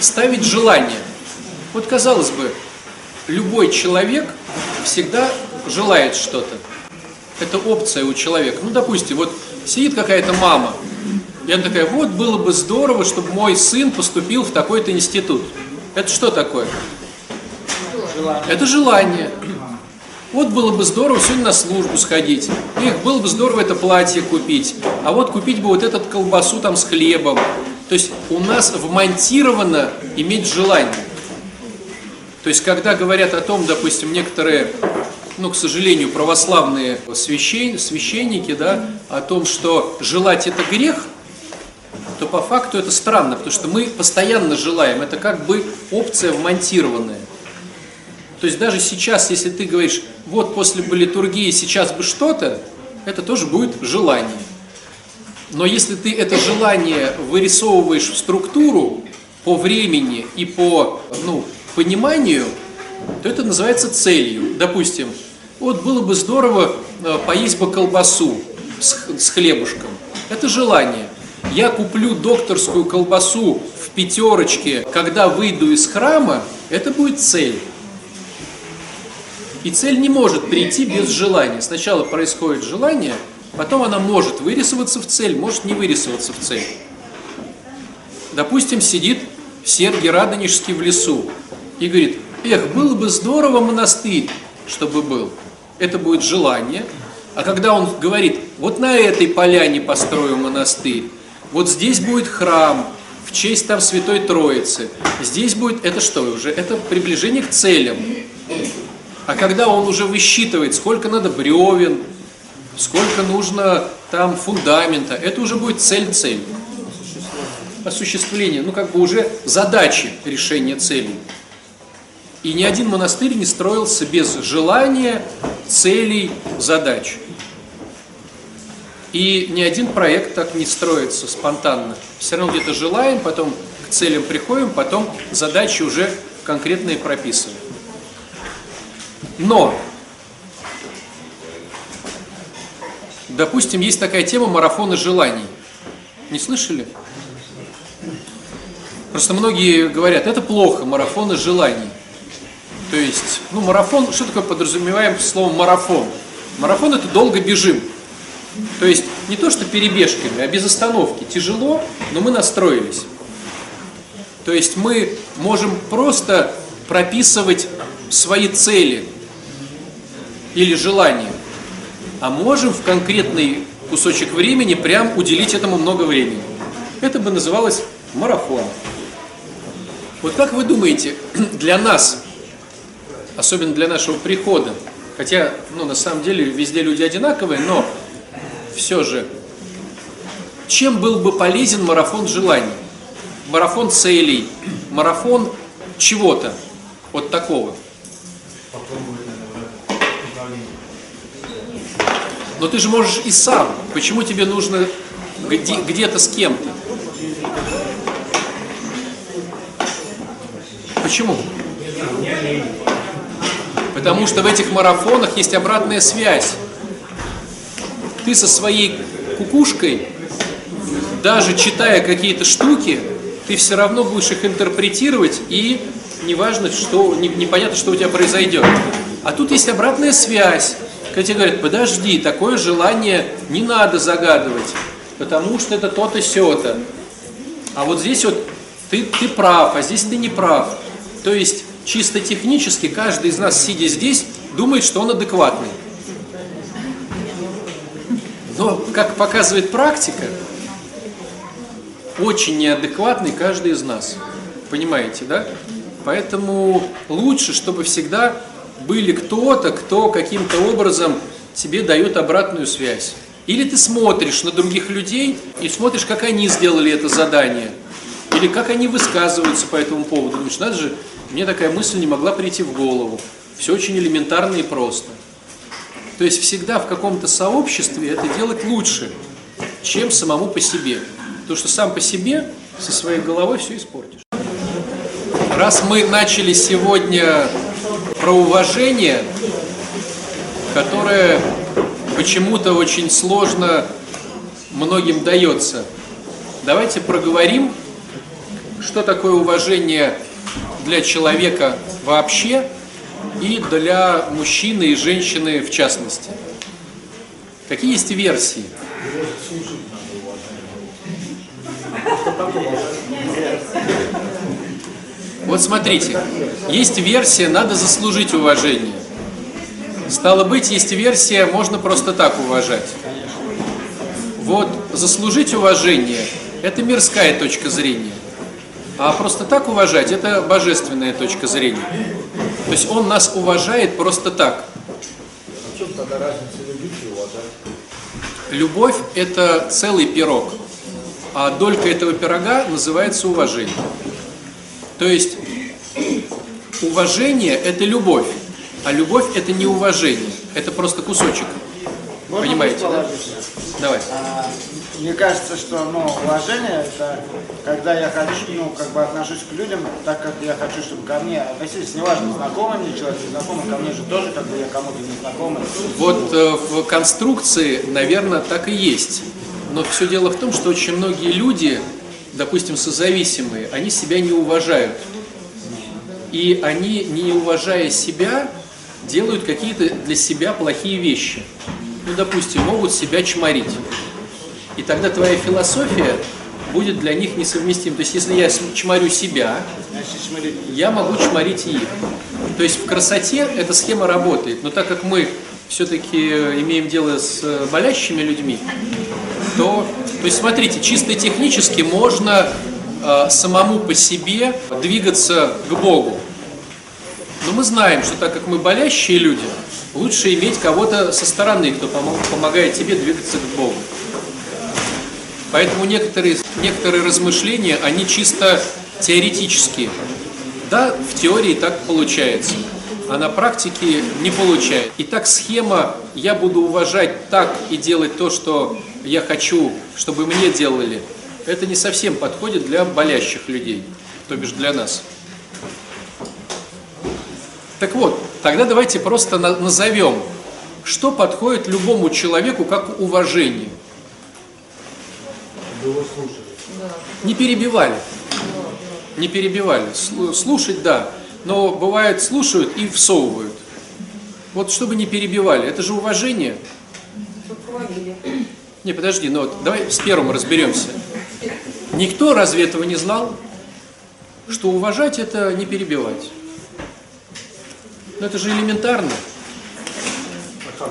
ставить желание. Вот казалось бы, любой человек всегда желает что-то. Это опция у человека. Ну, допустим, вот сидит какая-то мама, и она такая, вот было бы здорово, чтобы мой сын поступил в такой-то институт. Это что такое? Желание. Это желание. Вот было бы здорово сегодня на службу сходить. Эх, было бы здорово это платье купить. А вот купить бы вот этот колбасу там с хлебом. То есть у нас вмонтировано иметь желание. То есть когда говорят о том, допустим, некоторые, ну, к сожалению, православные священ, священники, да, о том, что желать это грех, то по факту это странно, потому что мы постоянно желаем. Это как бы опция вмонтированная. То есть даже сейчас, если ты говоришь, вот после бы литургии сейчас бы что-то, это тоже будет желание. Но если ты это желание вырисовываешь в структуру по времени и по ну, пониманию, то это называется целью. Допустим, вот было бы здорово э, поесть бы колбасу с, с хлебушком. Это желание. Я куплю докторскую колбасу в пятерочке, когда выйду из храма, это будет цель. И цель не может прийти без желания. Сначала происходит желание, потом она может вырисоваться в цель, может не вырисоваться в цель. Допустим, сидит Сергий Радонежский в лесу и говорит, эх, было бы здорово монастырь, чтобы был. Это будет желание. А когда он говорит, вот на этой поляне построю монастырь, вот здесь будет храм в честь там Святой Троицы, здесь будет, это что уже? Это приближение к целям. А когда он уже высчитывает, сколько надо бревен, сколько нужно там фундамента, это уже будет цель-цель. Осуществление, ну как бы уже задачи решения целей. И ни один монастырь не строился без желания, целей, задач. И ни один проект так не строится спонтанно. Все равно где-то желаем, потом к целям приходим, потом задачи уже конкретные прописываем. Но, допустим, есть такая тема марафона желаний. Не слышали? Просто многие говорят, это плохо, марафоны желаний. То есть, ну, марафон, что такое подразумеваем словом марафон? Марафон это долго бежим. То есть, не то что перебежками, а без остановки. Тяжело, но мы настроились. То есть, мы можем просто прописывать свои цели, или желание, а можем в конкретный кусочек времени прям уделить этому много времени. Это бы называлось марафон. Вот как вы думаете, для нас, особенно для нашего прихода, хотя, ну, на самом деле, везде люди одинаковые, но все же, чем был бы полезен марафон желаний? Марафон целей, марафон чего-то, вот такого. Но ты же можешь и сам. Почему тебе нужно где, где-то с кем-то? Почему? Потому что в этих марафонах есть обратная связь. Ты со своей кукушкой, даже читая какие-то штуки, ты все равно будешь их интерпретировать, и неважно, что, непонятно, что у тебя произойдет. А тут есть обратная связь. Когда говорят, подожди, такое желание не надо загадывать, потому что это то-то, сё-то. А вот здесь вот ты, ты прав, а здесь ты не прав. То есть чисто технически каждый из нас, сидя здесь, думает, что он адекватный. Но, как показывает практика, очень неадекватный каждый из нас. Понимаете, да? Поэтому лучше, чтобы всегда были кто-то, кто каким-то образом тебе дает обратную связь. Или ты смотришь на других людей и смотришь, как они сделали это задание. Или как они высказываются по этому поводу. Думаешь, надо же, мне такая мысль не могла прийти в голову. Все очень элементарно и просто. То есть всегда в каком-то сообществе это делать лучше, чем самому по себе. Потому что сам по себе со своей головой все испортишь. Раз мы начали сегодня про уважение, которое почему-то очень сложно многим дается. Давайте проговорим, что такое уважение для человека вообще и для мужчины и женщины в частности. Какие есть версии? Вот смотрите, есть версия «надо заслужить уважение». Стало быть, есть версия «можно просто так уважать». Вот заслужить уважение – это мирская точка зрения. А просто так уважать – это божественная точка зрения. То есть он нас уважает просто так. А в чем тогда разница любить и уважать? Любовь – это целый пирог, а долька этого пирога называется уважение. То есть уважение – это любовь, а любовь – это не уважение, это просто кусочек. Можно Понимаете, да? Давай. А, Мне кажется, что ну, уважение это когда я хочу, ну, как бы отношусь к людям так, как я хочу, чтобы ко мне относились, неважно, знакомый мне человек, незнакомый, ко мне же тоже, как бы я кому-то незнакомый. Вот э, в конструкции, наверное, так и есть. Но все дело в том, что очень многие люди, допустим, созависимые, они себя не уважают. И они, не уважая себя, делают какие-то для себя плохие вещи. Ну, допустим, могут себя чморить. И тогда твоя философия будет для них несовместима. То есть, если я чморю себя, я могу чморить их. То есть в красоте эта схема работает, но так как мы все-таки имеем дело с э, болящими людьми, то, то есть смотрите, чисто технически можно э, самому по себе двигаться к Богу. Но мы знаем, что так как мы болящие люди, лучше иметь кого-то со стороны, кто помо- помогает тебе двигаться к Богу. Поэтому некоторые, некоторые размышления, они чисто теоретические. Да, в теории так получается, а на практике не получается. Итак, схема «я буду уважать так и делать то, что я хочу, чтобы мне делали», это не совсем подходит для болящих людей, то бишь для нас. Так вот, тогда давайте просто на- назовем, что подходит любому человеку как уважение. Не перебивали. Не перебивали. Слу- Слушать, да. Но бывает, слушают и всовывают. Вот чтобы не перебивали. Это же уважение. Не, подожди, ну вот давай с первым разберемся. Никто разве этого не знал? Что уважать это не перебивать. Ну это же элементарно.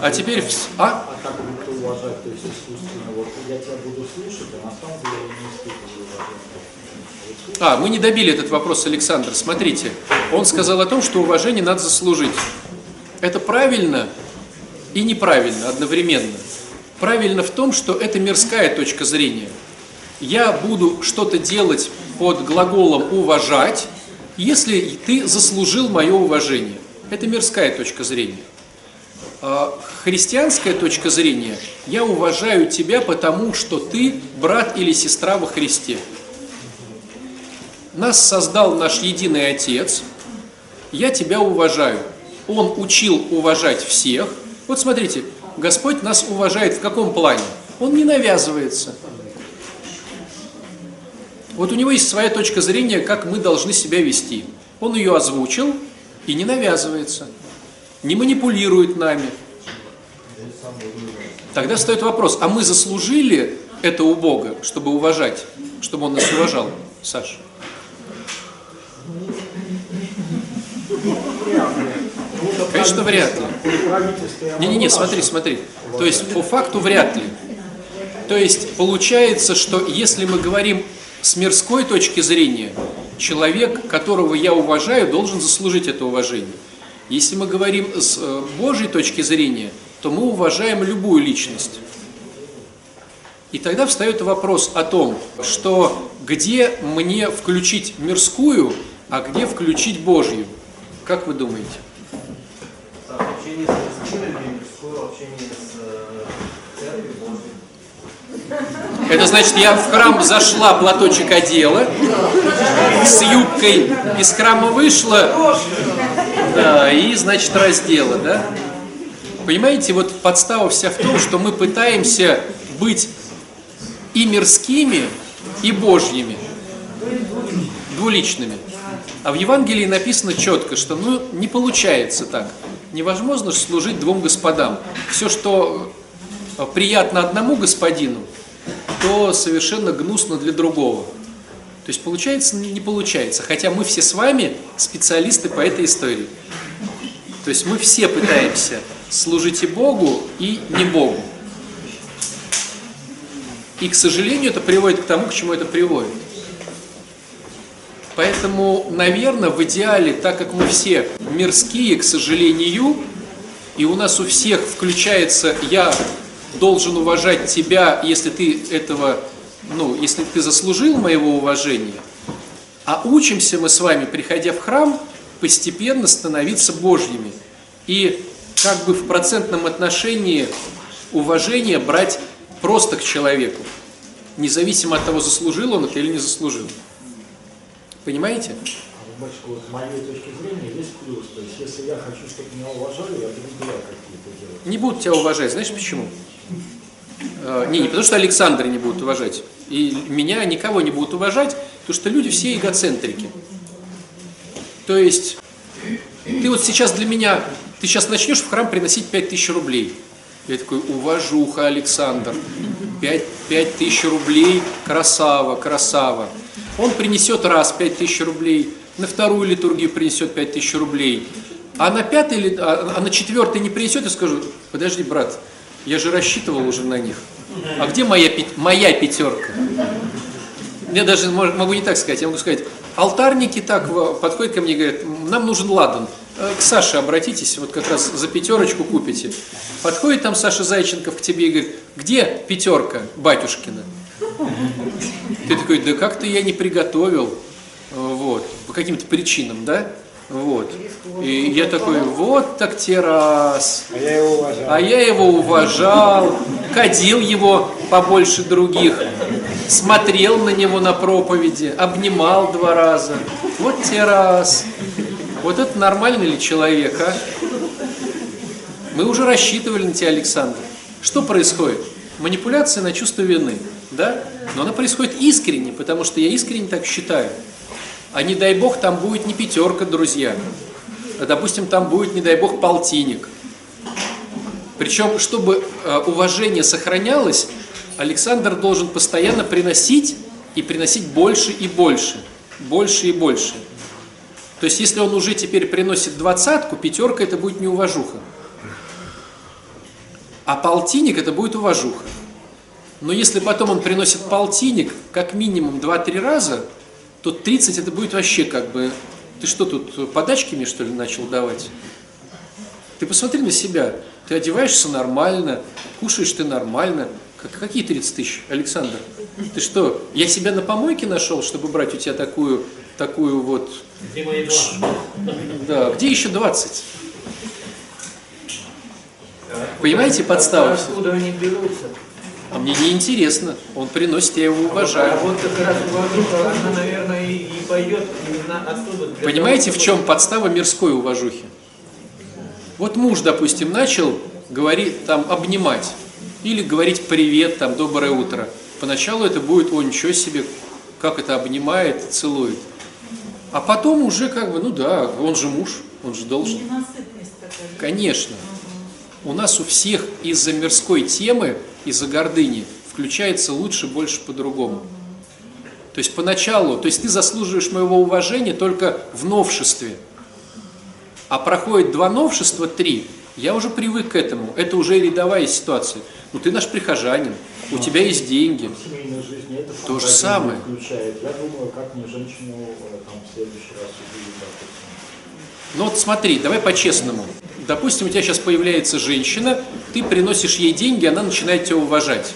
А это- теперь... вс- А? А как это уважать, то есть искусственно? Вот я тебя буду слушать, а на самом деле я не испытываю. А, мы не добили этот вопрос, Александр. Смотрите, он сказал о том, что уважение надо заслужить. Это правильно и неправильно одновременно. Правильно в том, что это мирская точка зрения. Я буду что-то делать под глаголом «уважать», если ты заслужил мое уважение. Это мирская точка зрения. А Христианская точка зрения – я уважаю тебя, потому что ты брат или сестра во Христе. Нас создал наш единый Отец, я тебя уважаю. Он учил уважать всех. Вот смотрите, Господь нас уважает в каком плане? Он не навязывается. Вот у него есть своя точка зрения, как мы должны себя вести. Он ее озвучил и не навязывается, не манипулирует нами. Тогда встает вопрос, а мы заслужили это у Бога, чтобы уважать, чтобы Он нас уважал, Саша? Конечно, вряд ли. Не-не-не, смотри, смотри. То есть по факту вряд ли. То есть получается, что если мы говорим с мирской точки зрения, человек, которого я уважаю, должен заслужить это уважение. Если мы говорим с э, Божьей точки зрения, то мы уважаем любую личность. И тогда встает вопрос о том, что где мне включить мирскую, а где включить Божью. Как вы думаете? Так, общение с мужчинами, мирское общение с э, церковью Божьей. Это значит, я в храм зашла, платочек одела, с юбкой из храма вышла, да, и, значит, раздела, да? Понимаете, вот подстава вся в том, что мы пытаемся быть и мирскими, и божьими. двуличными. А в Евангелии написано четко, что ну не получается так. Невозможно же служить двум господам. Все, что э, приятно одному господину, то совершенно гнусно для другого. То есть получается, не получается. Хотя мы все с вами специалисты по этой истории. То есть мы все пытаемся служить и Богу, и не Богу. И, к сожалению, это приводит к тому, к чему это приводит. Поэтому, наверное, в идеале, так как мы все мирские, к сожалению, и у нас у всех включается «я должен уважать тебя, если ты этого, ну, если ты заслужил моего уважения», а учимся мы с вами, приходя в храм, постепенно становиться Божьими. И как бы в процентном отношении уважение брать просто к человеку, независимо от того, заслужил он это или не заслужил. Понимаете? А батюшка, вот с моей точки зрения есть плюс. То есть, если я хочу, чтобы меня уважали, я буду дела какие-то делать. Не будут тебя уважать. Знаешь почему? Э, Не, не потому что Александра не будут уважать. И меня никого не будут уважать, потому что люди все эгоцентрики. То есть, ты вот сейчас для меня, ты сейчас начнешь в храм приносить 5000 рублей. Я такой, уважуха, Александр, 5, 5 тысяч рублей, красава, красава. Он принесет раз 5 тысяч рублей, на вторую литургию принесет 5 тысяч рублей, а на пятый, а, а на четвертый не принесет, я скажу, подожди, брат, я же рассчитывал уже на них. А где моя, моя пятерка? Я даже могу не так сказать, я могу сказать, алтарники так подходят ко мне и говорят, нам нужен ладан. Э, К Саше обратитесь, вот как раз за пятерочку купите. Подходит там Саша Зайченков к тебе и говорит, где пятерка батюшкина? Ты такой, да как-то я не приготовил, э, вот, по каким-то причинам, да? Вот. И я такой, вот так те раз. А я его уважаю. А я его уважал, кадил его побольше других, смотрел на него на проповеди, обнимал два раза. Вот те раз. Вот это нормальный ли человек, а? Мы уже рассчитывали на тебя, Александр. Что происходит? Манипуляция на чувство вины, да? Но она происходит искренне, потому что я искренне так считаю. А не дай бог там будет не пятерка, друзья. А, допустим, там будет, не дай бог, полтинник. Причем, чтобы э, уважение сохранялось, Александр должен постоянно приносить и приносить больше и больше, больше и больше. То есть, если он уже теперь приносит двадцатку, пятерка это будет не уважуха. А полтинник это будет уважуха. Но если потом он приносит полтинник как минимум 2-3 раза, то 30 это будет вообще как бы... Ты что тут, подачки мне что ли начал давать? Ты посмотри на себя. Ты одеваешься нормально, кушаешь ты нормально. Как- Какие 30 тысяч, Александр? Ты что, я себя на помойке нашел, чтобы брать у тебя такую, такую вот... Где мои два? Да, где еще 20? Понимаете подставу? всю? Откуда они берутся? А мне не интересно. Он приносит, я его А уважаю. вот как раз уважуха, она, наверное, и, и пойдет именно оттуда. Понимаете, того, в чем подстава мирской уважухи? Вот муж, допустим, начал говорить, там, обнимать или говорить привет, там, доброе утро. Поначалу это будет, о, ничего себе, как это обнимает, целует. А потом уже как бы, ну да, он же муж, он же должен. Ненасытность такая. Конечно. У нас у всех из-за мирской темы, из-за гордыни включается лучше, больше по-другому. То есть поначалу, то есть ты заслуживаешь моего уважения только в новшестве. А проходит два новшества, три, я уже привык к этому. Это уже рядовая ситуация. Ну ты наш прихожанин, у тебя есть деньги. Жизни То же самое. включает. Я думаю, как мне женщину э, там в следующий раз увидеть, допустим. Ну вот смотри, давай по-честному. Допустим, у тебя сейчас появляется женщина, ты приносишь ей деньги, она начинает тебя уважать.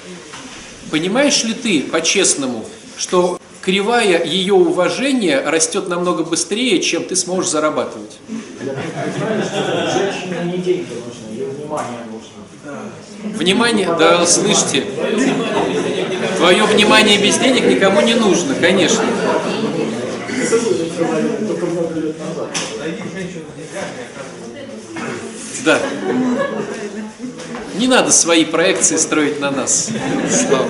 Понимаешь ли ты, по-честному, что кривая ее уважения растет намного быстрее, чем ты сможешь зарабатывать? Женщине не деньги нужны, ей внимание нужно. Внимание, да, слышите, твое внимание без денег никому не нужно, конечно. Да. Не надо свои проекции строить на нас, Слава.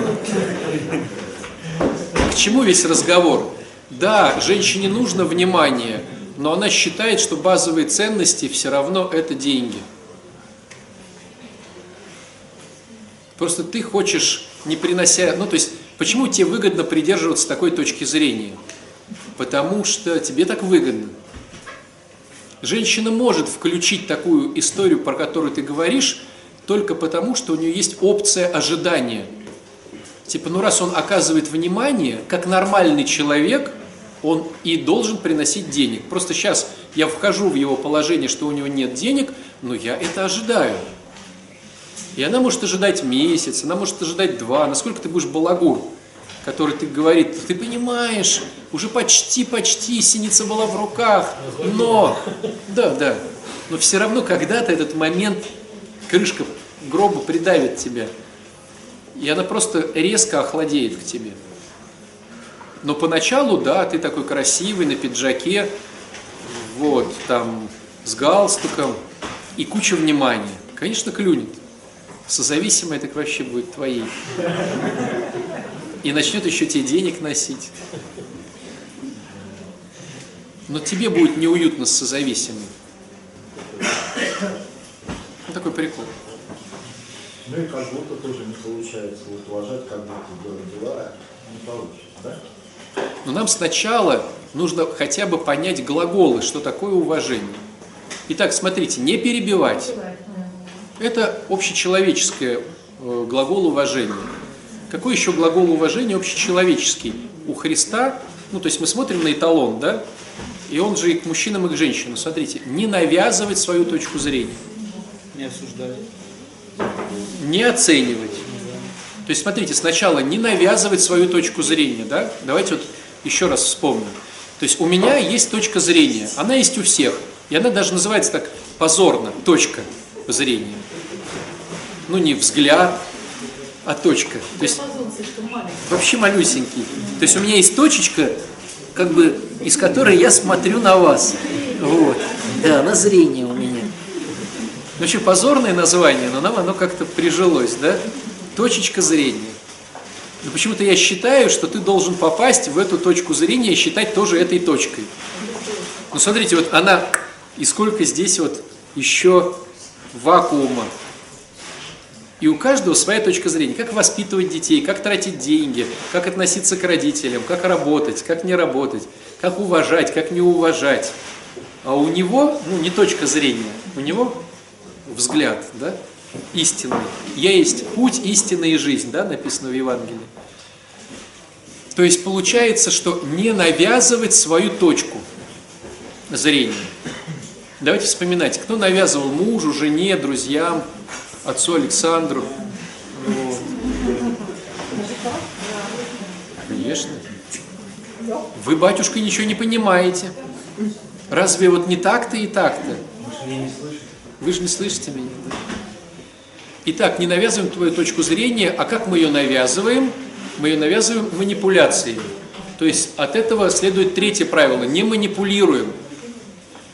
К чему весь разговор? Да, женщине нужно внимание, но она считает, что базовые ценности все равно это деньги. Просто ты хочешь, не принося... Ну, то есть, почему тебе выгодно придерживаться такой точки зрения? Потому что тебе так выгодно. Женщина может включить такую историю, про которую ты говоришь, только потому, что у нее есть опция ожидания. Типа, ну раз он оказывает внимание, как нормальный человек, он и должен приносить денег. Просто сейчас я вхожу в его положение, что у него нет денег, но я это ожидаю. И она может ожидать месяц, она может ожидать два. Насколько ты будешь балагур, который ты говорит, ты понимаешь, уже почти-почти синица была в руках, но, да, да, но все равно когда-то этот момент, крышка гроба придавит тебя. И она просто резко охладеет к тебе. Но поначалу, да, ты такой красивый, на пиджаке, вот, там, с галстуком и куча внимания. Конечно, клюнет. Созависимая так вообще будет твоей. И начнет еще тебе денег носить. Но тебе будет неуютно с созависимой. Ну, такой прикол. Ну и как будто тоже не получается вот уважать, как будто делать дела, не получится, да? Но нам сначала нужно хотя бы понять глаголы, что такое уважение. Итак, смотрите, не перебивать. Это общечеловеческое э, глагол уважения. Какой еще глагол уважения общечеловеческий? У Христа, ну то есть мы смотрим на эталон, да, и он же и к мужчинам, и к женщинам. Смотрите, не навязывать свою точку зрения. Не осуждаю. Не оценивать. То есть, смотрите, сначала не навязывать свою точку зрения, да? Давайте вот еще раз вспомним. То есть, у меня есть точка зрения, она есть у всех, и она даже называется так позорно, точка зрения. Ну, не взгляд, а точка. То есть, вообще малюсенький. То есть, у меня есть точечка, как бы, из которой я смотрю на вас. Вот. Да, на зрение Ну, Очень позорное название, но нам оно как-то прижилось, да? Точечка зрения. Но почему-то я считаю, что ты должен попасть в эту точку зрения и считать тоже этой точкой. Ну, смотрите, вот она, и сколько здесь вот еще вакуума. И у каждого своя точка зрения. Как воспитывать детей, как тратить деньги, как относиться к родителям, как работать, как не работать, как уважать, как не уважать. А у него, ну, не точка зрения, у него взгляд, да, истинный. Я есть путь, истина и жизнь, да, написано в Евангелии. То есть получается, что не навязывать свою точку зрения. Давайте вспоминать, кто навязывал мужу, жене, друзьям, отцу Александру. Вот. Конечно. Вы, батюшка, ничего не понимаете. Разве вот не так-то и так-то? Вы же не слышите меня. да? Итак, не навязываем твою точку зрения, а как мы ее навязываем? Мы ее навязываем манипуляцией. То есть от этого следует третье правило. Не манипулируем.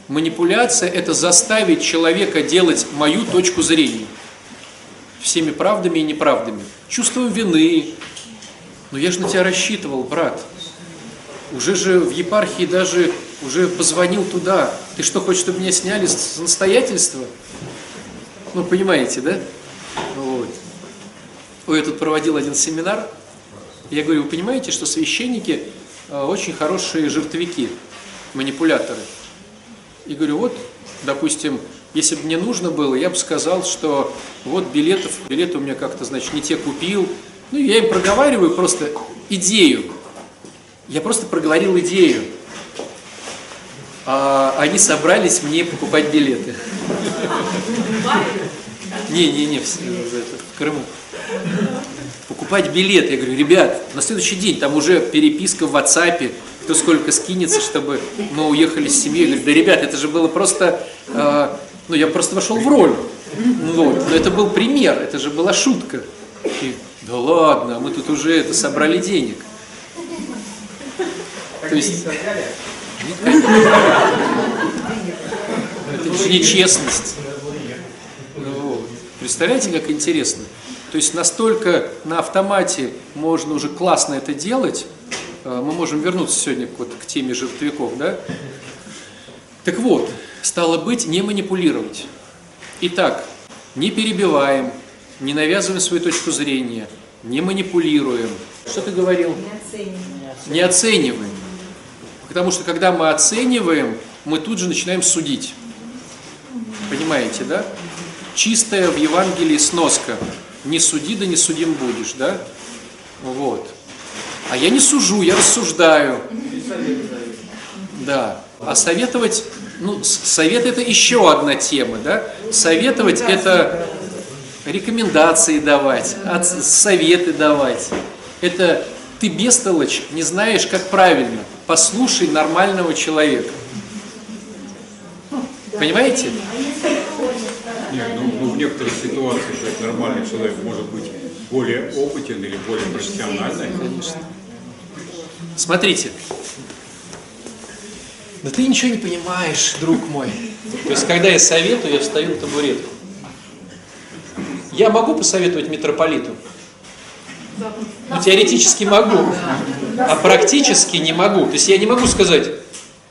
Манипуляция – это заставить человека делать мою точку зрения. Всеми правдами и неправдами. Чувствуем вины. Но я же на тебя рассчитывал, брат. Уже же в епархии даже уже позвонил туда. Ты что, хочешь, чтобы меня сняли с настоятельства? Ну, понимаете, да? Вот. Ой, я тут проводил один семинар. Я говорю, вы понимаете, что священники э, очень хорошие жертвяки, манипуляторы. И говорю, вот, допустим, если бы мне нужно было, я бы сказал, что вот билетов, билеты у меня как-то, значит, не те купил. Ну, я им проговариваю просто идею. Я просто проговорил идею. А они собрались мне покупать билеты. Не, не, не, в, это, в Крыму. Покупать билеты. Я говорю, ребят, на следующий день там уже переписка в WhatsApp, кто сколько скинется, чтобы мы уехали с семьей. Я говорю, да, ребят, это же было просто, э, ну, я просто вошел в роль. Ну, вот. Но это был пример, это же была шутка. И, да ладно, мы тут уже это собрали денег. То есть, это же нечестность. Ну вот. Представляете, как интересно? То есть настолько на автомате можно уже классно это делать, э, мы можем вернуться сегодня вот к теме жертвяков, да? Так вот, стало быть, не манипулировать. Итак, не перебиваем, не навязываем свою точку зрения, не манипулируем. Что ты говорил? Не оцениваем. Потому что когда мы оцениваем, мы тут же начинаем судить. Понимаете, да? Чистая в Евангелии сноска. Не суди, да не судим будешь, да? Вот. А я не сужу, я рассуждаю. Да. А советовать, ну, совет это еще одна тема, да? Советовать это рекомендации давать, советы давать. Это ты бестолочь, не знаешь, как правильно. Послушай нормального человека. Понимаете? Нет, ну, ну, в некоторых ситуациях этот нормальный человек может быть более опытен или более профессиональный. Смотрите. Да ты ничего не понимаешь, друг мой. То есть, когда я советую, я встаю на табуретку. Я могу посоветовать митрополиту? Ну, теоретически могу, а практически не могу. То есть я не могу сказать,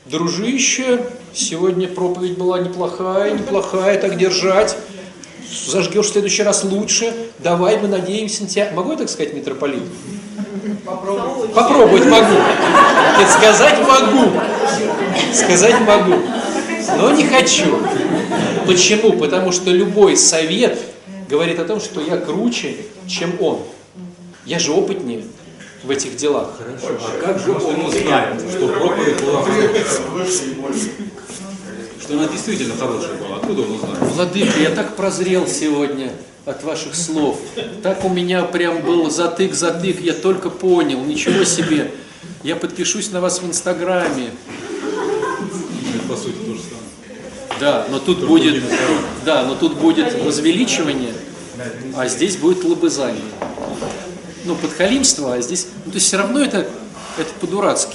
дружище, сегодня проповедь была неплохая, неплохая, так держать. Зажгешь в следующий раз лучше. Давай, мы надеемся на тебя. Могу я так сказать митрополиту? Попробовать могу. Нет, сказать могу. Сказать могу. Но не хочу. Почему? Потому что любой совет говорит о том, что я круче, чем он. Я же опытнее в этих делах. А как же он узнает, что проповедь была Что она действительно хорошая была? Откуда он узнает? Владыка, я так прозрел сегодня от ваших слов. Так у меня прям был затык-затык, я только понял. Ничего себе. Я подпишусь на вас в Инстаграме. Это, по сути, то же самое. Да, но тут будет, да, но тут будет возвеличивание, а здесь будет лобызание. Ну, подхалимство, а здесь, ну, то есть все равно это, это по-дурацки.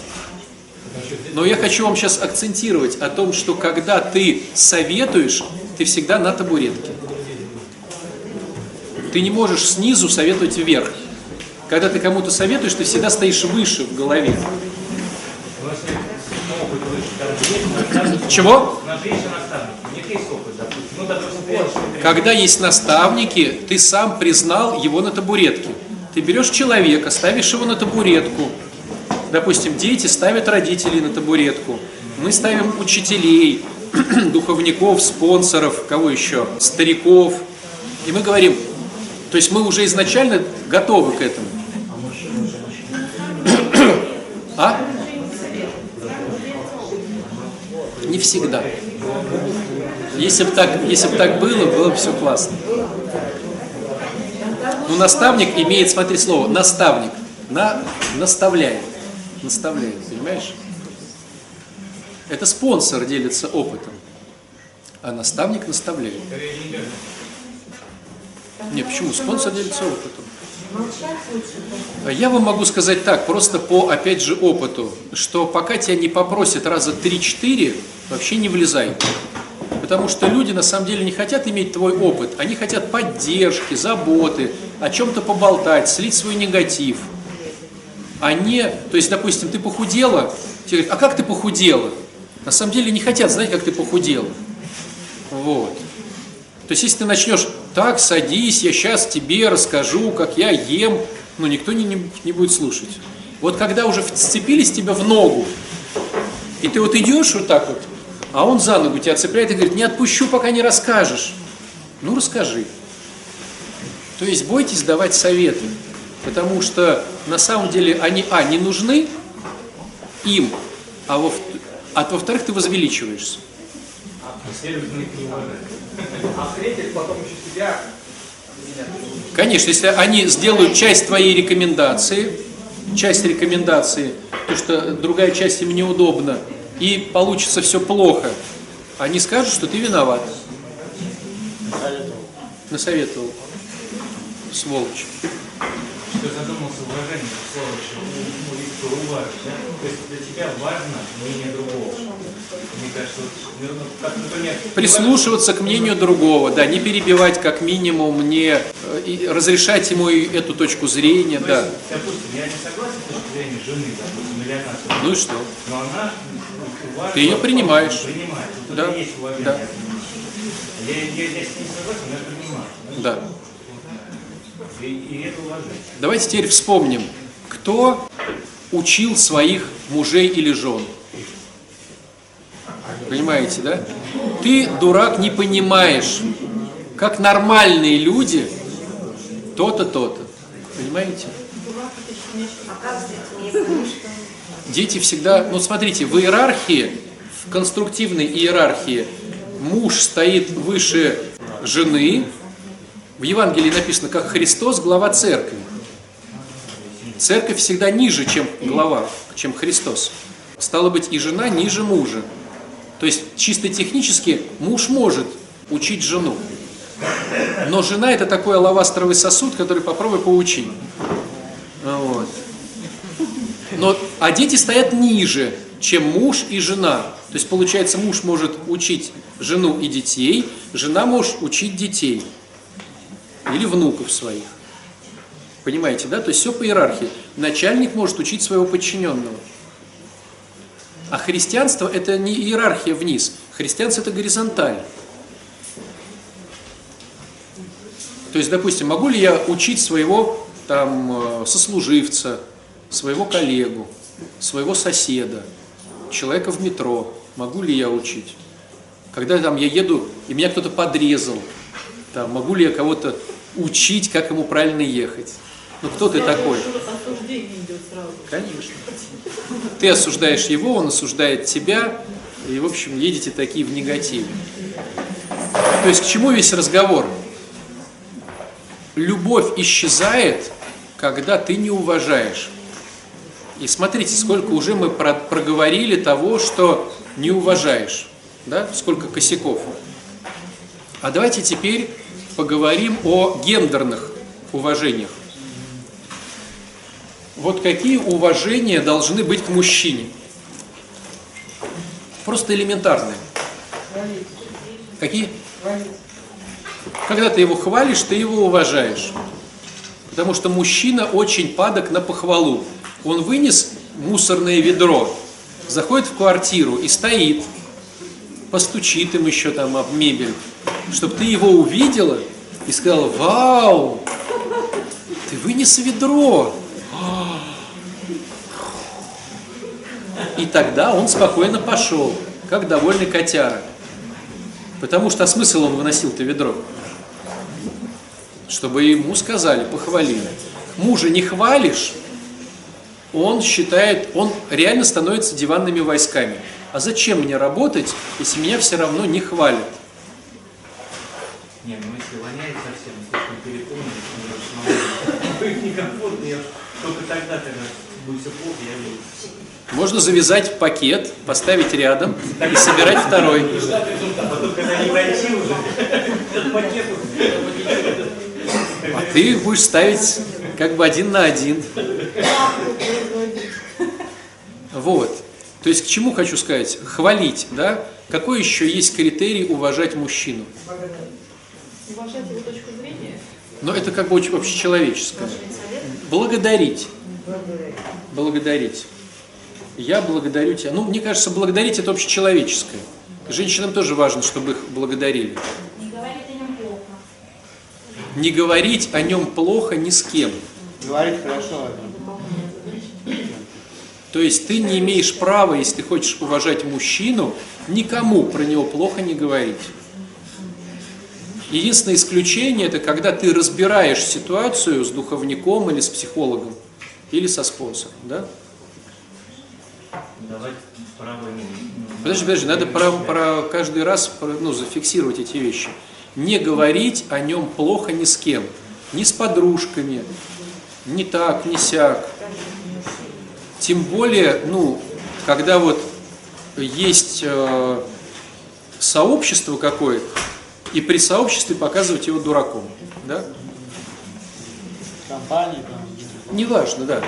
Но я хочу вам сейчас акцентировать о том, что когда ты советуешь, ты всегда на табуретке. Ты не можешь снизу советовать вверх. Когда ты кому-то советуешь, ты всегда стоишь выше в голове. Чего? Когда есть наставники, ты сам признал его на табуретке. Ты берешь человека, ставишь его на табуретку. Допустим, дети ставят родителей на табуретку. Мы ставим учителей, духовников, спонсоров, кого еще, стариков. И мы говорим, то есть мы уже изначально готовы к этому. А? Не всегда. Если бы так, если бы так было, было бы все классно. Ну, наставник имеет, смотри слово, наставник. На, наставляет. Наставляет, понимаешь? Это спонсор делится опытом, а наставник наставляет. Не, почему? Спонсор делится опытом. А Я вам могу сказать так, просто по, опять же, опыту, что пока тебя не попросят раза 3-4, вообще не влезай. Потому что люди на самом деле не хотят иметь твой опыт, они хотят поддержки, заботы, о чем-то поболтать, слить свой негатив. Не, то есть, допустим, ты похудела, тебе говорят, а как ты похудела? На самом деле не хотят знать, как ты похудела. Вот. То есть, если ты начнешь, так, садись, я сейчас тебе расскажу, как я ем, ну, никто не, не, не будет слушать. Вот когда уже вцепились тебя в ногу, и ты вот идешь вот так вот, а он за ногу тебя цепляет и говорит, не отпущу, пока не расскажешь. Ну, расскажи. То есть, бойтесь давать советы, потому что на самом деле они, а, не нужны им, а во, а во-вторых, ты возвеличиваешься. А потом еще Конечно, если они сделают часть твоей рекомендации, часть рекомендации, то что другая часть им неудобна, и получится все плохо, они скажут, что ты виноват. Насоветовал. Сволочь. Что задумался уважение, слово, что ну, уважишь, да? То есть для тебя важно мнение другого. Не кажется, вот, ну, как, например, Прислушиваться к мнению другого, да, не перебивать как минимум, не э, и разрешать ему и эту точку зрения, То да. есть, допустим, я не согласен с точки зрения жены, допустим, или она, Ну и что? но она ну, Ты её принимаешь. Принимает. Вот Да. есть уважение. Да. Я, я, я с ней не согласен, я принимаю. Да. И, и это уважение. Давайте теперь вспомним, кто учил своих мужей или жен. Понимаете, да? Ты, дурак, не понимаешь, как нормальные люди то-то, то-то. Понимаете? Дети всегда, ну смотрите, в иерархии, в конструктивной иерархии муж стоит выше жены. В Евангелии написано, как Христос глава церкви. Церковь всегда ниже, чем глава, чем Христос. Стало быть, и жена ниже мужа. То есть чисто технически муж может учить жену. Но жена это такой алавастровый сосуд, который попробуй поучи. Вот. Но, а дети стоят ниже, чем муж и жена. То есть получается, муж может учить жену и детей, жена может учить детей или внуков своих. Понимаете, да? То есть все по иерархии. Начальник может учить своего подчиненного. А христианство это не иерархия вниз. Христианство это горизонталь. То есть, допустим, могу ли я учить своего там э, сослуживца, своего коллегу, своего соседа, человека в метро? Могу ли я учить? Когда там я еду и меня кто-то подрезал, там, могу ли я кого-то учить, как ему правильно ехать? Ну кто ты такой? Осуждение идет сразу. Конечно. Ты осуждаешь его, он осуждает тебя, и, в общем, едете такие в негативе. То есть к чему весь разговор? Любовь исчезает, когда ты не уважаешь. И смотрите, сколько уже мы про- проговорили того, что не уважаешь. Да? Сколько косяков. А давайте теперь поговорим о гендерных уважениях. Вот какие уважения должны быть к мужчине? Просто элементарные. Какие? Когда ты его хвалишь, ты его уважаешь. Потому что мужчина очень падок на похвалу. Он вынес мусорное ведро, заходит в квартиру и стоит, постучит им еще там об мебель, чтобы ты его увидела и сказала, вау, ты вынес ведро. И тогда он спокойно пошел, как довольный котяра. Потому что а смысл он выносил-то ведро? Чтобы ему сказали, похвалили. Мужа не хвалишь, он считает, он реально становится диванными войсками. А зачем мне работать, если меня все равно не хвалят? Не, ну если воняет совсем, слишком переполнен, будет некомфортно, я только тогда, когда будет все плохо, я выйду. Можно завязать пакет, поставить рядом и собирать второй. А потом, когда не пройти уже, этот пакет А ты будешь ставить как бы один на один. Вот. То есть к чему хочу сказать? Хвалить, да? Какой еще есть критерий уважать мужчину? Уважать его точку зрения. Но это как бы очень общечеловеческое. Благодарить. Благодарить. Я благодарю тебя. Ну, мне кажется, благодарить это общечеловеческое. Женщинам тоже важно, чтобы их благодарили. Не говорить о нем плохо. Не говорить о нем плохо ни с кем. Говорит хорошо. То есть ты не имеешь права, если ты хочешь уважать мужчину, никому про него плохо не говорить. Единственное исключение это когда ты разбираешь ситуацию с духовником или с психологом или со спонсором, да? давать право не... Подожди, подожди, надо про, про каждый раз про- ну, зафиксировать эти вещи. Не говорить о нем плохо ни с кем, ни с подружками, ни так, ни сяк. Тем более, ну, когда вот есть э, сообщество какое-то, и при сообществе показывать его дураком, да? Компании там. Неважно, да.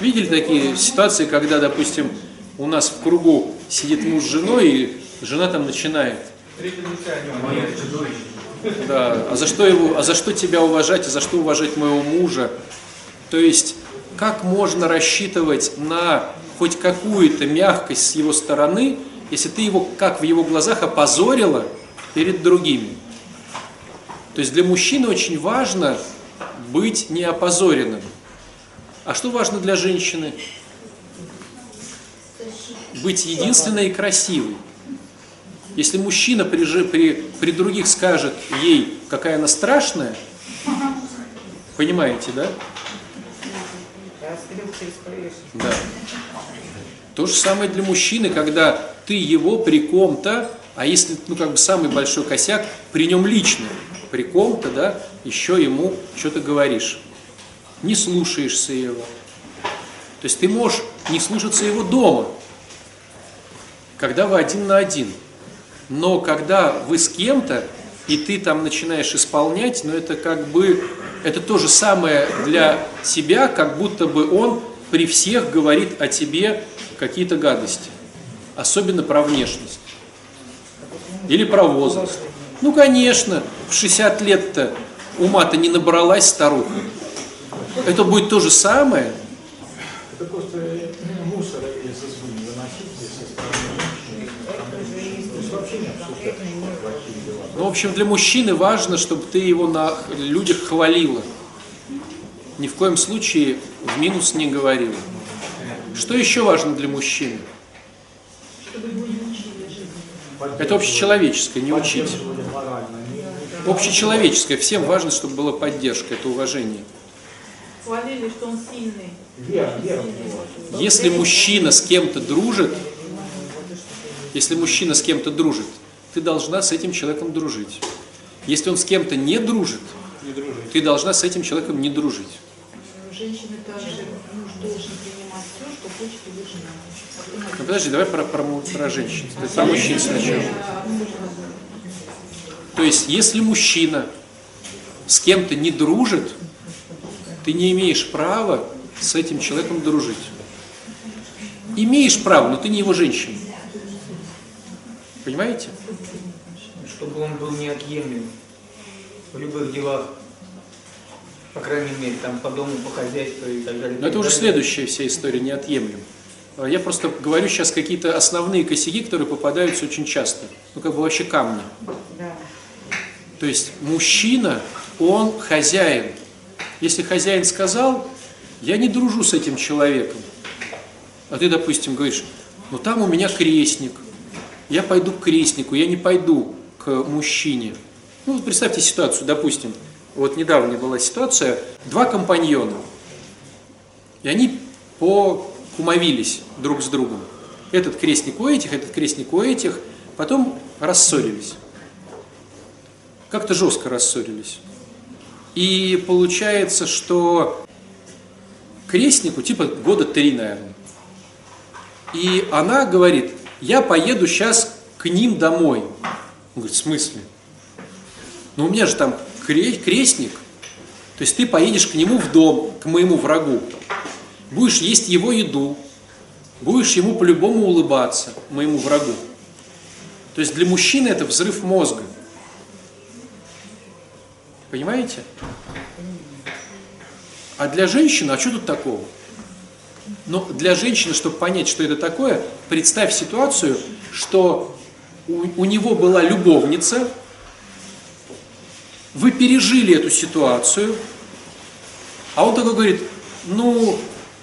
Видели такие ситуации, когда, допустим, у нас в кругу сидит муж с женой, и Жена там начинает. Третье Да, а за что его, а за что тебя уважать, а за что уважать моего мужа? То есть, как можно рассчитывать на хоть какую-то мягкость с его стороны, если ты его, как в его глазах, опозорила перед другими? То есть для мужчины очень важно быть не опозоренным. А что важно для женщины? Быть единственной и красивой. Если мужчина при, при, при других скажет ей, какая она страшная, понимаете, да? Да. То же самое для мужчины, когда ты его при ком-то, а если, ну, как бы самый большой косяк, при нем лично, при ком-то, да, еще ему что-то говоришь. Не слушаешься его. То есть ты можешь не слушаться его дома, когда вы один на один. Но когда вы с кем-то, и ты там начинаешь исполнять, но это как бы, это то же самое для тебя, как будто бы он при всех говорит о тебе какие-то гадости. Особенно про внешность. Или про возраст. Ну, конечно, в 60 лет-то ума-то не набралась старуха. Это будет то же самое. Это просто э, мусор из избы не выносить, если стороны То есть вообще не обсуждать плохие дела. Ну, в общем, для мужчины важно, чтобы ты его на людях хвалила. Ни в коем случае в минус не говорила. Что еще важно для мужчины? Это общечеловеческое, не учить. Общечеловеческое. Всем важно, чтобы была поддержка, это уважение. Хвалили, что он сильный. Если мужчина с кем-то дружит, если мужчина с кем-то дружит, ты должна с этим человеком дружить. Если он с кем-то не дружит, ты должна с этим человеком не дружить. Женщины также муж должен принимать все, что хочет его жена. Ну подожди, давай про, про, про женщин. Ты про мужчин сначала. То есть, если мужчина с кем-то не дружит, ты не имеешь права с этим человеком дружить. Имеешь право, но ты не его женщина. Понимаете? Чтобы он был неотъемлем в любых делах. По крайней мере, там по дому, по хозяйству и так далее. Но это уже следующая вся история, неотъемлем. А Я просто говорю сейчас какие-то основные косяки, которые попадаются очень часто. Ну, как бы вообще камни. То есть мужчина, он хозяин. Если хозяин сказал, я не дружу с этим человеком, а ты, допустим, говоришь, ну там у меня крестник, я пойду к крестнику, я не пойду к мужчине. Ну, представьте ситуацию, допустим, вот недавно была ситуация, два компаньона, и они покумовились друг с другом. Этот крестник у этих, этот крестник у этих, потом рассорились. Как-то жестко рассорились. И получается, что крестнику, типа года три, наверное. И она говорит, я поеду сейчас к ним домой. Он говорит, в смысле? Ну у меня же там кре- крестник. То есть ты поедешь к нему в дом, к моему врагу. Будешь есть его еду. Будешь ему по-любому улыбаться, моему врагу. То есть для мужчины это взрыв мозга. Понимаете? А для женщины, а что тут такого? Но для женщины, чтобы понять, что это такое, представь ситуацию, что у, у него была любовница, вы пережили эту ситуацию, а он такой говорит, ну,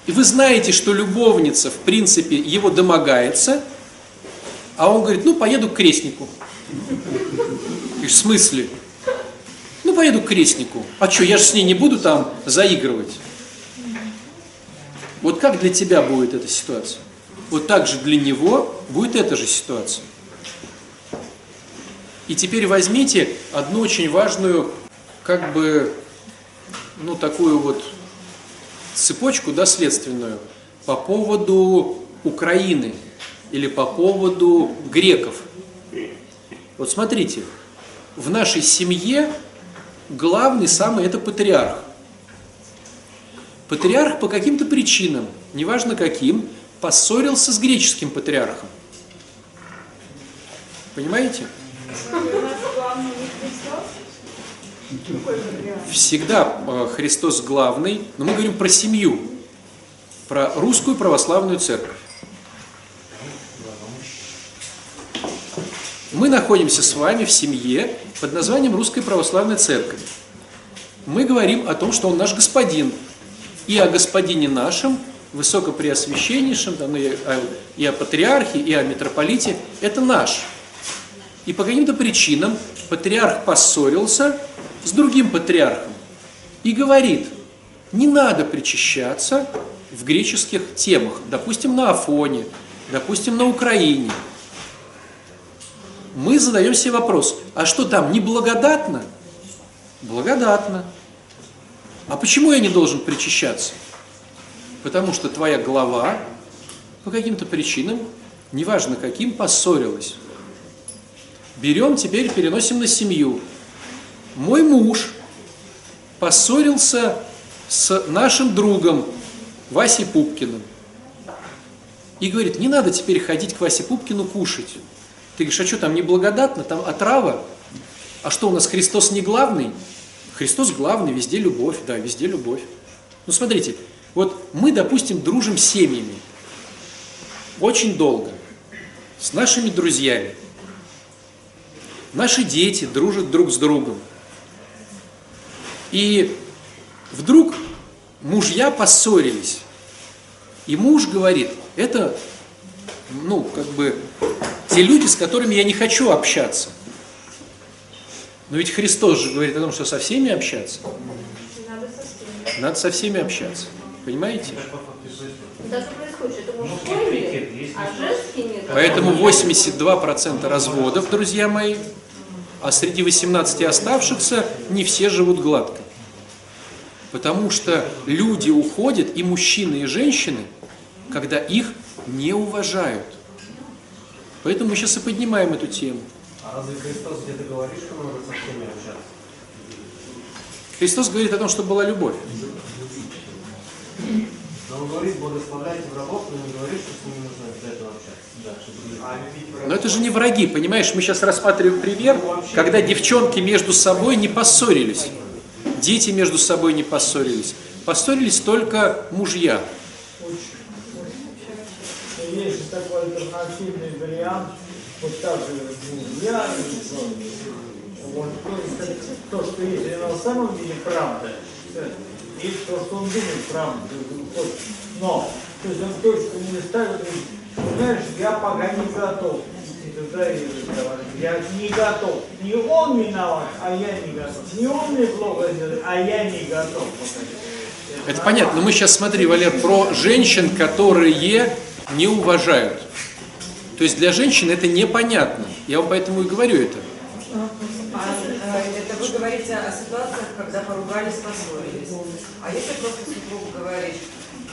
вы знаете, что любовница, в принципе, его домогается, а он говорит, ну, поеду к крестнику. И в смысле? Ну, поеду к крестнику. А что, я же с ней не буду там заигрывать. Вот как для тебя будет эта ситуация? Вот так же для него будет эта же ситуация. И теперь возьмите одну очень важную, как бы, ну, такую вот цепочку, да, следственную, по поводу Украины или по поводу греков. Вот смотрите, в нашей семье главный самый это патриарх. Патриарх по каким-то причинам, неважно каким, поссорился с греческим патриархом. Понимаете? Всегда э, Христос главный, но мы говорим про семью, про русскую православную церковь. Мы находимся с вами в семье под названием Русская Православная Церковь. Мы говорим о том, что Он наш Господин, и о Господине нашем, Высокопреосвященнейшем, там, и, о, и о Патриархе, и о Митрополите. Это наш. И по каким-то причинам Патриарх поссорился с другим Патриархом и говорит, не надо причащаться в греческих темах, допустим, на Афоне, допустим, на Украине – мы задаем себе вопрос, а что там, неблагодатно? Благодатно. А почему я не должен причащаться? Потому что твоя глава по каким-то причинам, неважно каким, поссорилась. Берем теперь, переносим на семью. Мой муж поссорился с нашим другом Васей Пупкиным. И говорит, не надо теперь ходить к Васе Пупкину кушать. Ты говоришь, а что там неблагодатно, там отрава? А что у нас Христос не главный? Христос главный, везде любовь, да, везде любовь. Ну смотрите, вот мы, допустим, дружим с семьями очень долго, с нашими друзьями. Наши дети дружат друг с другом. И вдруг мужья поссорились. И муж говорит, это, ну, как бы, те люди, с которыми я не хочу общаться. Но ведь Христос же говорит о том, что со всеми общаться. Надо со всеми. Надо со всеми общаться. Понимаете? Это мужской мир, а. Поэтому 82% разводов, друзья мои, а среди 18 оставшихся не все живут гладко. Потому что люди уходят, и мужчины, и женщины, когда их не уважают. Поэтому мы сейчас и поднимаем эту тему. А разве Христос где-то говорит, что надо со всеми общаться? Христос говорит о том, что была любовь. Но он говорит, благословляйте врагов, но не говорит, что с ними нужно обязательно общаться. Да, чтобы... А. Но это же не враги, понимаешь? Мы сейчас рассматриваем пример, когда девчонки между собой не поссорились. Дети между собой не поссорились. Поссорились только мужья. Есть такой альтернативный вариант, вот так же мужья, вот, то, есть, то, что если на самом деле правда, и то, что он думает правда, но, то есть он точку не ставит, знаешь, я пока не готов. И я говорю, я не готов. Не он виноват, а я не готов. Не он мне плохо делает, а я не готов. Это понятно, но мы сейчас смотри, Валер, про женщин, которые не уважают. То есть для женщин это непонятно. Я вам поэтому и говорю это. А, это вы говорите о ситуациях, когда поругались, поссорились. А если просто супруг говорит,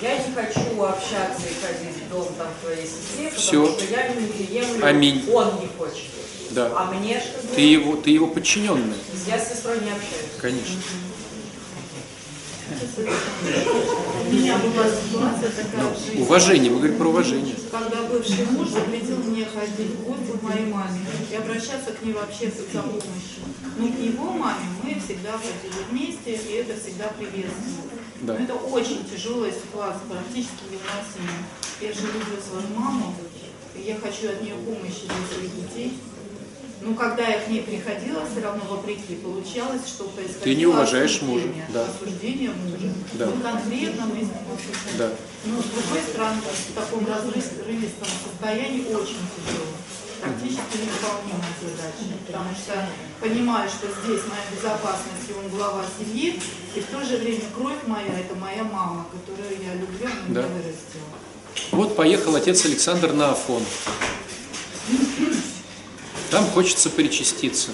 я не хочу общаться и ходить в дом там твоей сестре, потому Всё. что я не приемлю, Аминь. он не хочет. Да. А мне что Ты его, ты его подчиненный, Я с сестрой не общаюсь. конечно. У меня была ситуация такая в жизни. Уважение, мы говорим про уважение. Когда бывший муж запретил мне ходить в гости к моей маме и обращаться к ней вообще за помощью. Но к его маме мы всегда ходили вместе, и это всегда приветствовали. Да. Но это очень тяжелая ситуация, практически невыносимая. Я же люблю свою маму, и я хочу от нее помощи для своих детей. Но когда я к ней приходила, все равно вопреки получалось, что происходило Ты не уважаешь осуждение, мужа, да. осуждение мужа. Да. Вот конкретно мы. Да. Но с другой стороны, в таком разрывистом состоянии очень тяжело. Практически невыполнимая задача. Потому что понимаю, что здесь моя безопасность, и он глава семьи, и в то же время кровь моя, это моя мама, которую я люблю, она Да. меня вырастила. Вот поехал отец Александр на Афон. Там хочется причаститься.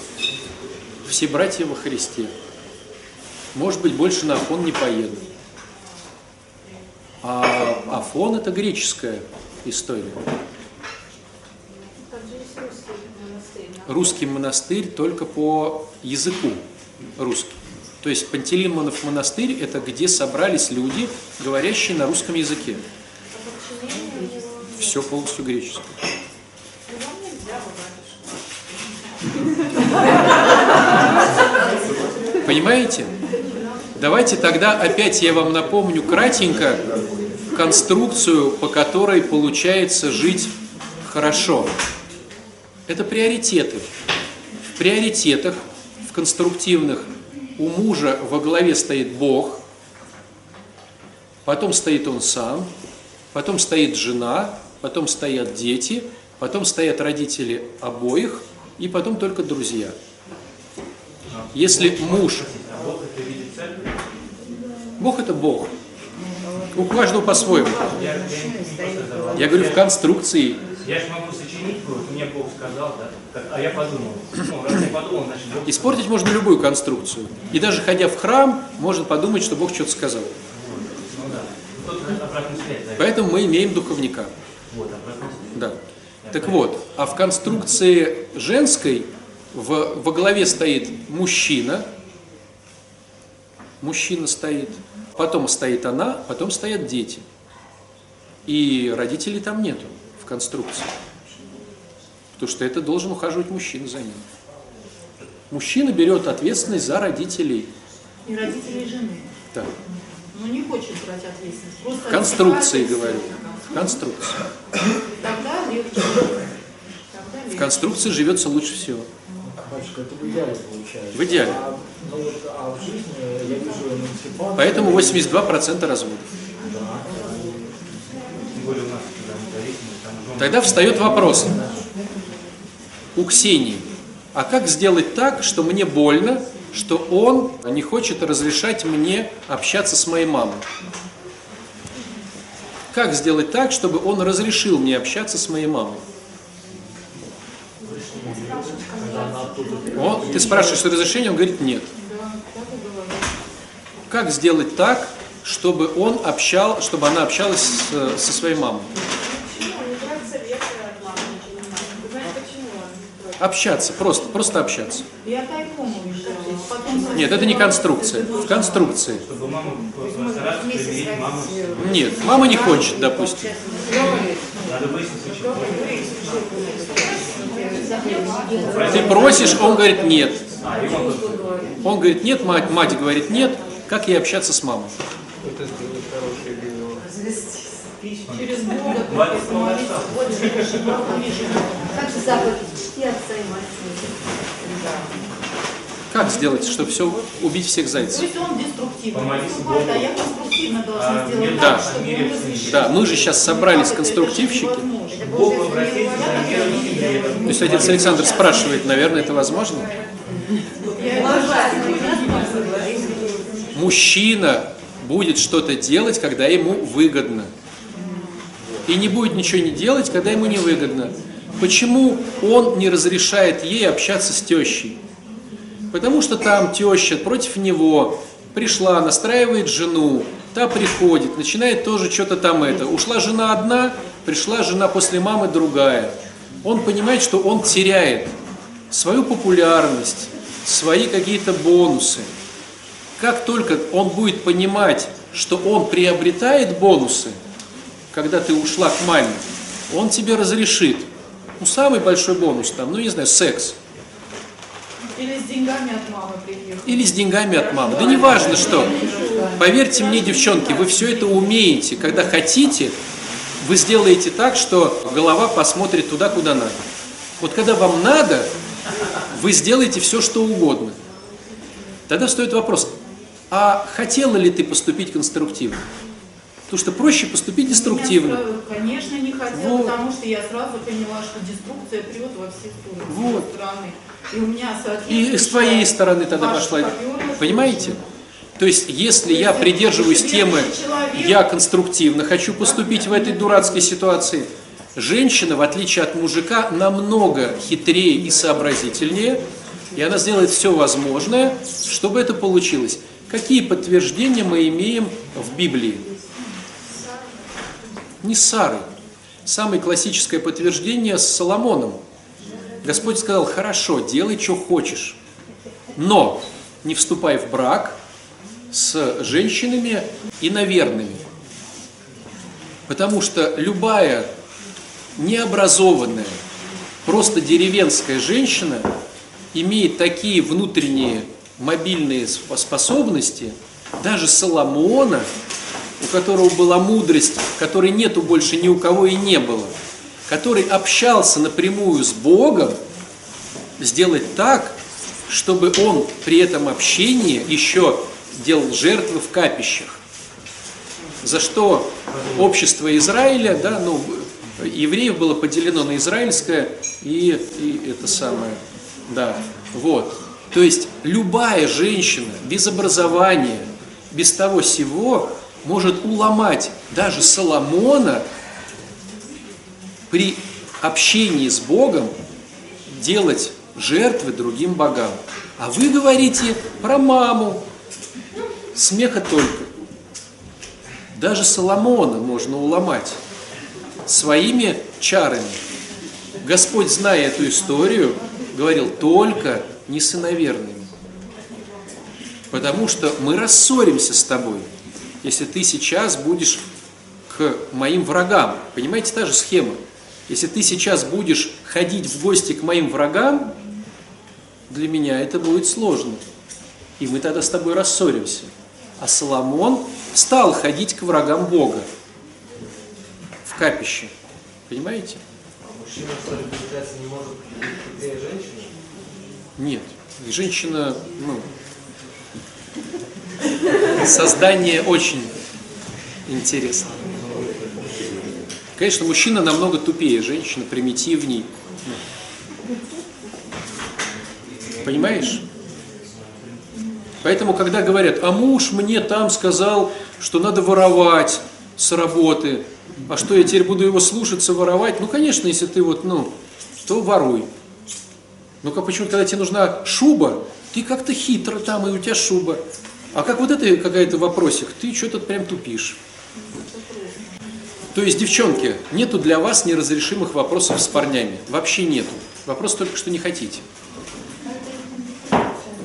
Все братья во Христе. Может быть, больше на Афон не поеду. А Афон это греческая история. Русский монастырь? только по языку русский. То есть Пантелеймонов монастырь это где собрались люди, говорящие на русском языке. Все полностью греческое. Ну, вам нельзя, вы батюшка. Понимаете? Давайте тогда опять я вам напомню кратенько конструкцию, по которой получается жить хорошо. Это приоритеты. В приоритетах, в конструктивных, у мужа во главе стоит Бог, потом стоит он сам, потом стоит жена, потом стоят дети, потом стоят родители обоих, и потом только друзья. Если муж... Бог это? Бог. У каждого по-своему. Я, говорю в конструкции. Я же могу сочинить, вот мне Бог сказал, да, а я подумал. Ну, раз я подумал, значит Бог Испортить можно любую конструкцию. И даже ходя в храм, можно подумать, что Бог что-то сказал. Ну да. Поэтому мы имеем духовника. Вот. Да. Так вот, а в конструкции женской в, во главе стоит мужчина, мужчина стоит, потом стоит она, потом стоят дети. И родителей там нету в конструкции. Потому что это должен ухаживать мужчина за ним. Мужчина берет ответственность за родителей. И родителей жены. Да. Ну не хочет брать ответственность. Просто конструкции говорю. конструкции. Тогда легче. В конструкции живется лучше всего. Батюшка, это в идеале получается. В идеале. А, ну вот, а в жизни я вижу эмансипацию. Поэтому 82% разводов. Тем более у нас, когда мы зависимы, там жены- Тогда встает вопрос у Ксении, а как сделать так, что мне больно, что он не хочет разрешать мне общаться с моей мамой? Как сделать так, чтобы он разрешил мне общаться с моей мамой? Он, ты спрашиваешь разрешение, он говорит нет. Как сделать так, чтобы он общал, чтобы она общалась со своей мамой? Общаться, просто, просто общаться. Я тайком уезжала. Нет, это не конструкция. В конструкции. Чтобы маму. Нет, мама не хочет, допустим. Ты просишь, он говорит нет. Он говорит нет, мать, мать говорит нет. Как ей общаться с мамой? Это сделать хорошее через Бога. Как же заповедь чти отца и мать Как сделать, чтобы все убить всех То зайцев? есть он деструктивно Помолись поступает, Богу. а я конструктивно А, должна сделать нет, так, да, чтобы он. Да, мы же сейчас собрались конструктивщики. Богу. То есть отец Александр спрашивает, наверное, это возможно? Мужчина будет что-то делать, когда ему выгодно. И не будет ничего не делать, когда ему не выгодно. Почему он не разрешает ей общаться с тещей? Потому что там теща против него пришла, настраивает жену, та приходит, начинает тоже что-то там это. Ушла жена одна, пришла жена после мамы другая. Он понимает, что он теряет свою популярность, свои какие-то бонусы. Как только он будет понимать, что он приобретает бонусы, когда ты ушла к маме, он тебе разрешит. Ну, самый большой бонус там, ну, не знаю, секс. Или с деньгами от мамы приехал. Или с деньгами от мамы. Да не важно что. Поверьте мне, девчонки, вы все это умеете. Когда хотите, вы сделаете так, что голова посмотрит туда, куда надо. Вот когда вам надо, вы сделаете все, что угодно. Тогда стоит вопрос, а хотела ли ты поступить конструктивно? Потому что проще поступить деструктивно. Я конечно, не хотела, Вот. потому что я сразу поняла, что деструкция прет во все стороны. Вот. его стороны. И у меня, И с твоей стороны тогда пошла. Понимаете? То есть, если я придерживаюсь темы «я конструктивно хочу поступить в этой дурацкой ситуации», женщина, в отличие от мужика, намного хитрее и сообразительнее, и она сделает все возможное, чтобы это получилось. Какие подтверждения мы имеем в Библии? Не с Сарой. Самое классическое подтверждение с Соломоном. Господь сказал, хорошо, делай, что хочешь, но не вступай в брак с женщинами иноверными. Потому что любая необразованная, просто деревенская женщина имеет такие внутренние мобильные способности, даже Соломона, у которого была мудрость, которой нету больше ни у кого и не было, который общался напрямую с Богом, сделать так, чтобы он при этом общении еще делал жертвы в капищах. За что общество Израиля, да, ну, евреев было поделено на израильское и, и это самое, да, вот. То есть любая женщина без образования, без того всего, может уломать даже Соломона при общении с Богом делать жертвы другим богам. А вы говорите про маму. Смеха только. Даже Соломона можно уломать своими чарами. Господь, зная эту историю, говорил только не сыноверными. Потому что мы рассоримся с тобой, если ты сейчас будешь к моим врагам. Понимаете, та же схема. Если ты сейчас будешь ходить в гости к моим врагам, для меня это будет сложно. И мы тогда с тобой рассоримся. А Соломон стал ходить к врагам Бога в капище. Понимаете? А мужчина, ли, получается, не может быть женщины? Нет. Женщина, ну, создание очень интересно. Конечно, мужчина намного тупее женщины, примитивней. Понимаешь? Поэтому, когда говорят, а муж мне там сказал, что надо воровать с работы, а что я теперь буду его слушаться, воровать? Ну, конечно, если ты вот, ну, то воруй. Ну-ка, почему когда тебе нужна шуба, ты как-то хитро там, и у тебя шуба. А как вот это какая-то вопросик, ты что-то прям тупишь. То есть, девчонки, нету для вас неразрешимых вопросов с парнями. Вообще нету. Вопрос только, что не хотите.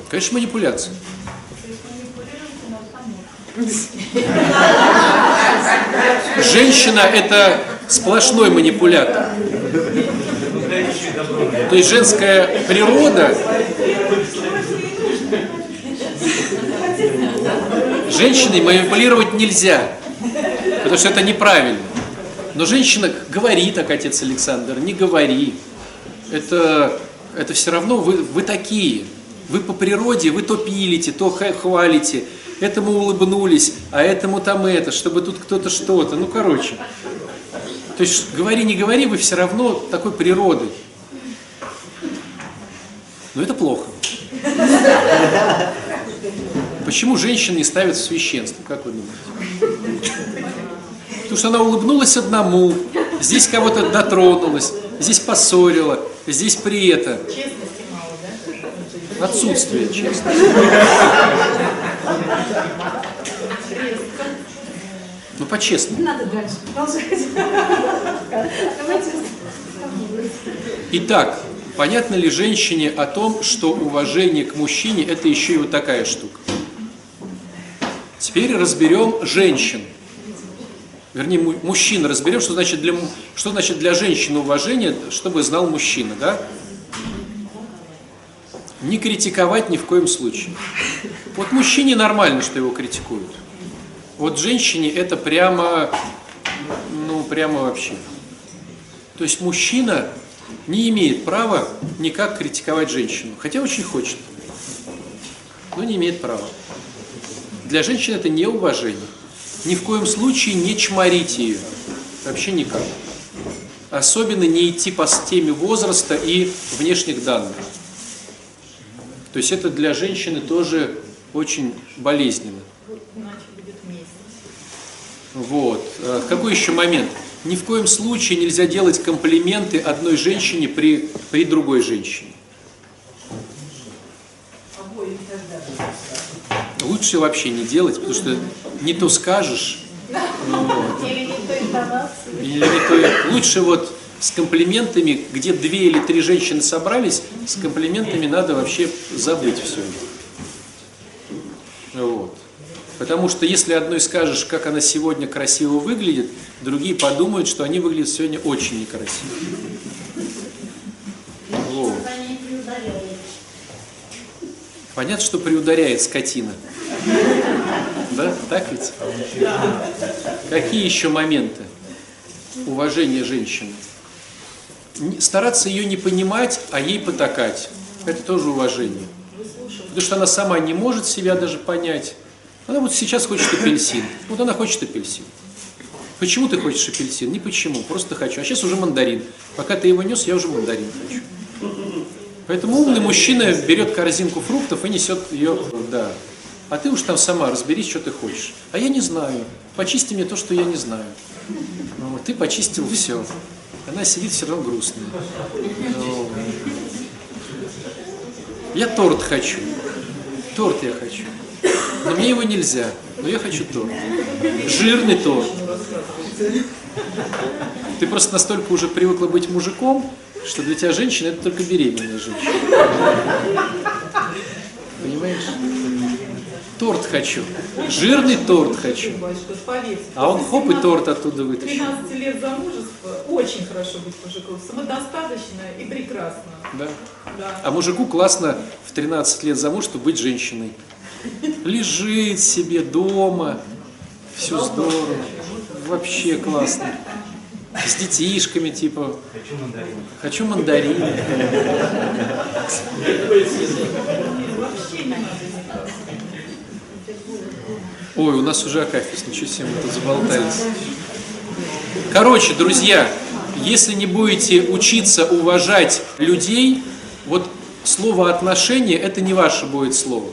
Конечно, манипуляция. Женщина – это сплошной манипулятор. То есть женская природа женщиной манипулировать нельзя, потому что это неправильно. Но женщина говори так, отец Александр, не говори. Это, это все равно вы, вы такие. Вы по природе, вы то пилите, то хвалите, этому улыбнулись, а этому там это, чтобы тут кто-то что-то. Ну, короче. То есть, говори, не говори, вы все равно такой природы. Но это плохо. Почему женщин не ставят в священство, как вы думаете? Потому что она улыбнулась одному, здесь кого-то дотронулась, здесь поссорила, здесь при это. Честности мало, да? Отсутствие честности. Ну, по-честному. Надо дальше продолжать. Итак, понятно ли женщине о том, что уважение к мужчине – это еще и вот такая штука? Теперь разберем женщин. Вернее, му- мужчин разберем, что значит для, что значит для женщины уважение, чтобы знал мужчина, да? Не критиковать ни в коем случае. Вот мужчине нормально, что его критикуют. Вот женщине это прямо, ну, прямо вообще. То есть мужчина не имеет права никак критиковать женщину, хотя очень хочет, но не имеет права. Для женщины это неуважение. Ни в коем случае не чморите ее. Вообще никак. Особенно не идти по теме возраста и внешних данных. То есть это для женщины тоже очень болезненно. Вот. А Какой еще момент? Ни в коем случае нельзя делать комплименты одной женщине при, при другой женщине. Лучше вообще не делать, потому что не то скажешь, вот. Или не или то. Лучше вот с комплиментами, где две или три женщины собрались, с комплиментами надо вообще забыть все это. Вот. Потому что если одной скажешь, как она сегодня красиво выглядит, другие подумают, что они выглядят сегодня очень некрасиво. Вот. Понятно, что приударяет скотина. Да, так ведь? Какие еще моменты уважения женщины? Стараться ее не понимать, а ей потакать. Это тоже уважение. Потому что она сама не может себя даже понять. Она вот сейчас хочет апельсин. Вот она хочет апельсин. Почему ты хочешь апельсин? Не почему, просто хочу. А сейчас уже мандарин. Пока ты его нес, я уже мандарин хочу. Поэтому умный мужчина берет корзинку фруктов и несет ее, да. А ты уж там сама разберись, что ты хочешь. А я не знаю. Почисти мне то, что я не знаю. Ну, ты почистил все. Она сидит все равно грустная. Ну, я торт хочу. Торт я хочу. Но мне его нельзя. Но я хочу торт. Жирный торт. Ты просто настолько уже привыкла быть мужиком, что для тебя женщина это только беременная женщина. Понимаешь? Торт хочу. Жирный торт хочу. А он хоп и 17 торт оттуда вытащил. 13 лет замужества очень хорошо быть мужиком. Самодостаточно и прекрасно. Да. Да. А мужику классно в 13 лет замужества быть женщиной. Лежит себе дома, все здорово, вообще классно. С детишками, типа, Хочу мандарин. хочу мандарин. Вообще не надо. Ой, у нас уже Акафис, ничего себе, мы тут заболтались. Короче, друзья, если не будете учиться уважать людей, вот слово отношения это не ваше будет слово.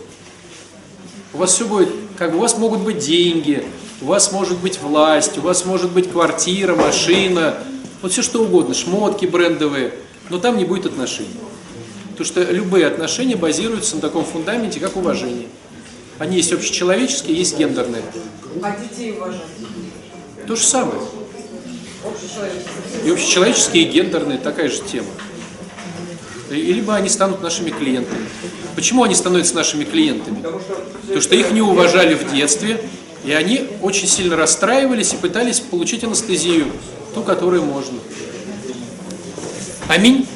У вас все будет, как бы у вас могут быть деньги, у вас может быть власть, у вас может быть квартира, машина, вот все что угодно, шмотки брендовые, но там не будет отношений. Потому что любые отношения базируются на таком фундаменте, как уважение. Они есть общечеловеческие, есть гендерные. А детей уважать. То же самое. И общечеловеческие, и гендерные, такая же тема. И либо они станут нашими клиентами. Почему они становятся нашими клиентами? Потому что их не уважали в детстве, и они очень сильно расстраивались и пытались получить анестезию, ту, которую можно. Аминь.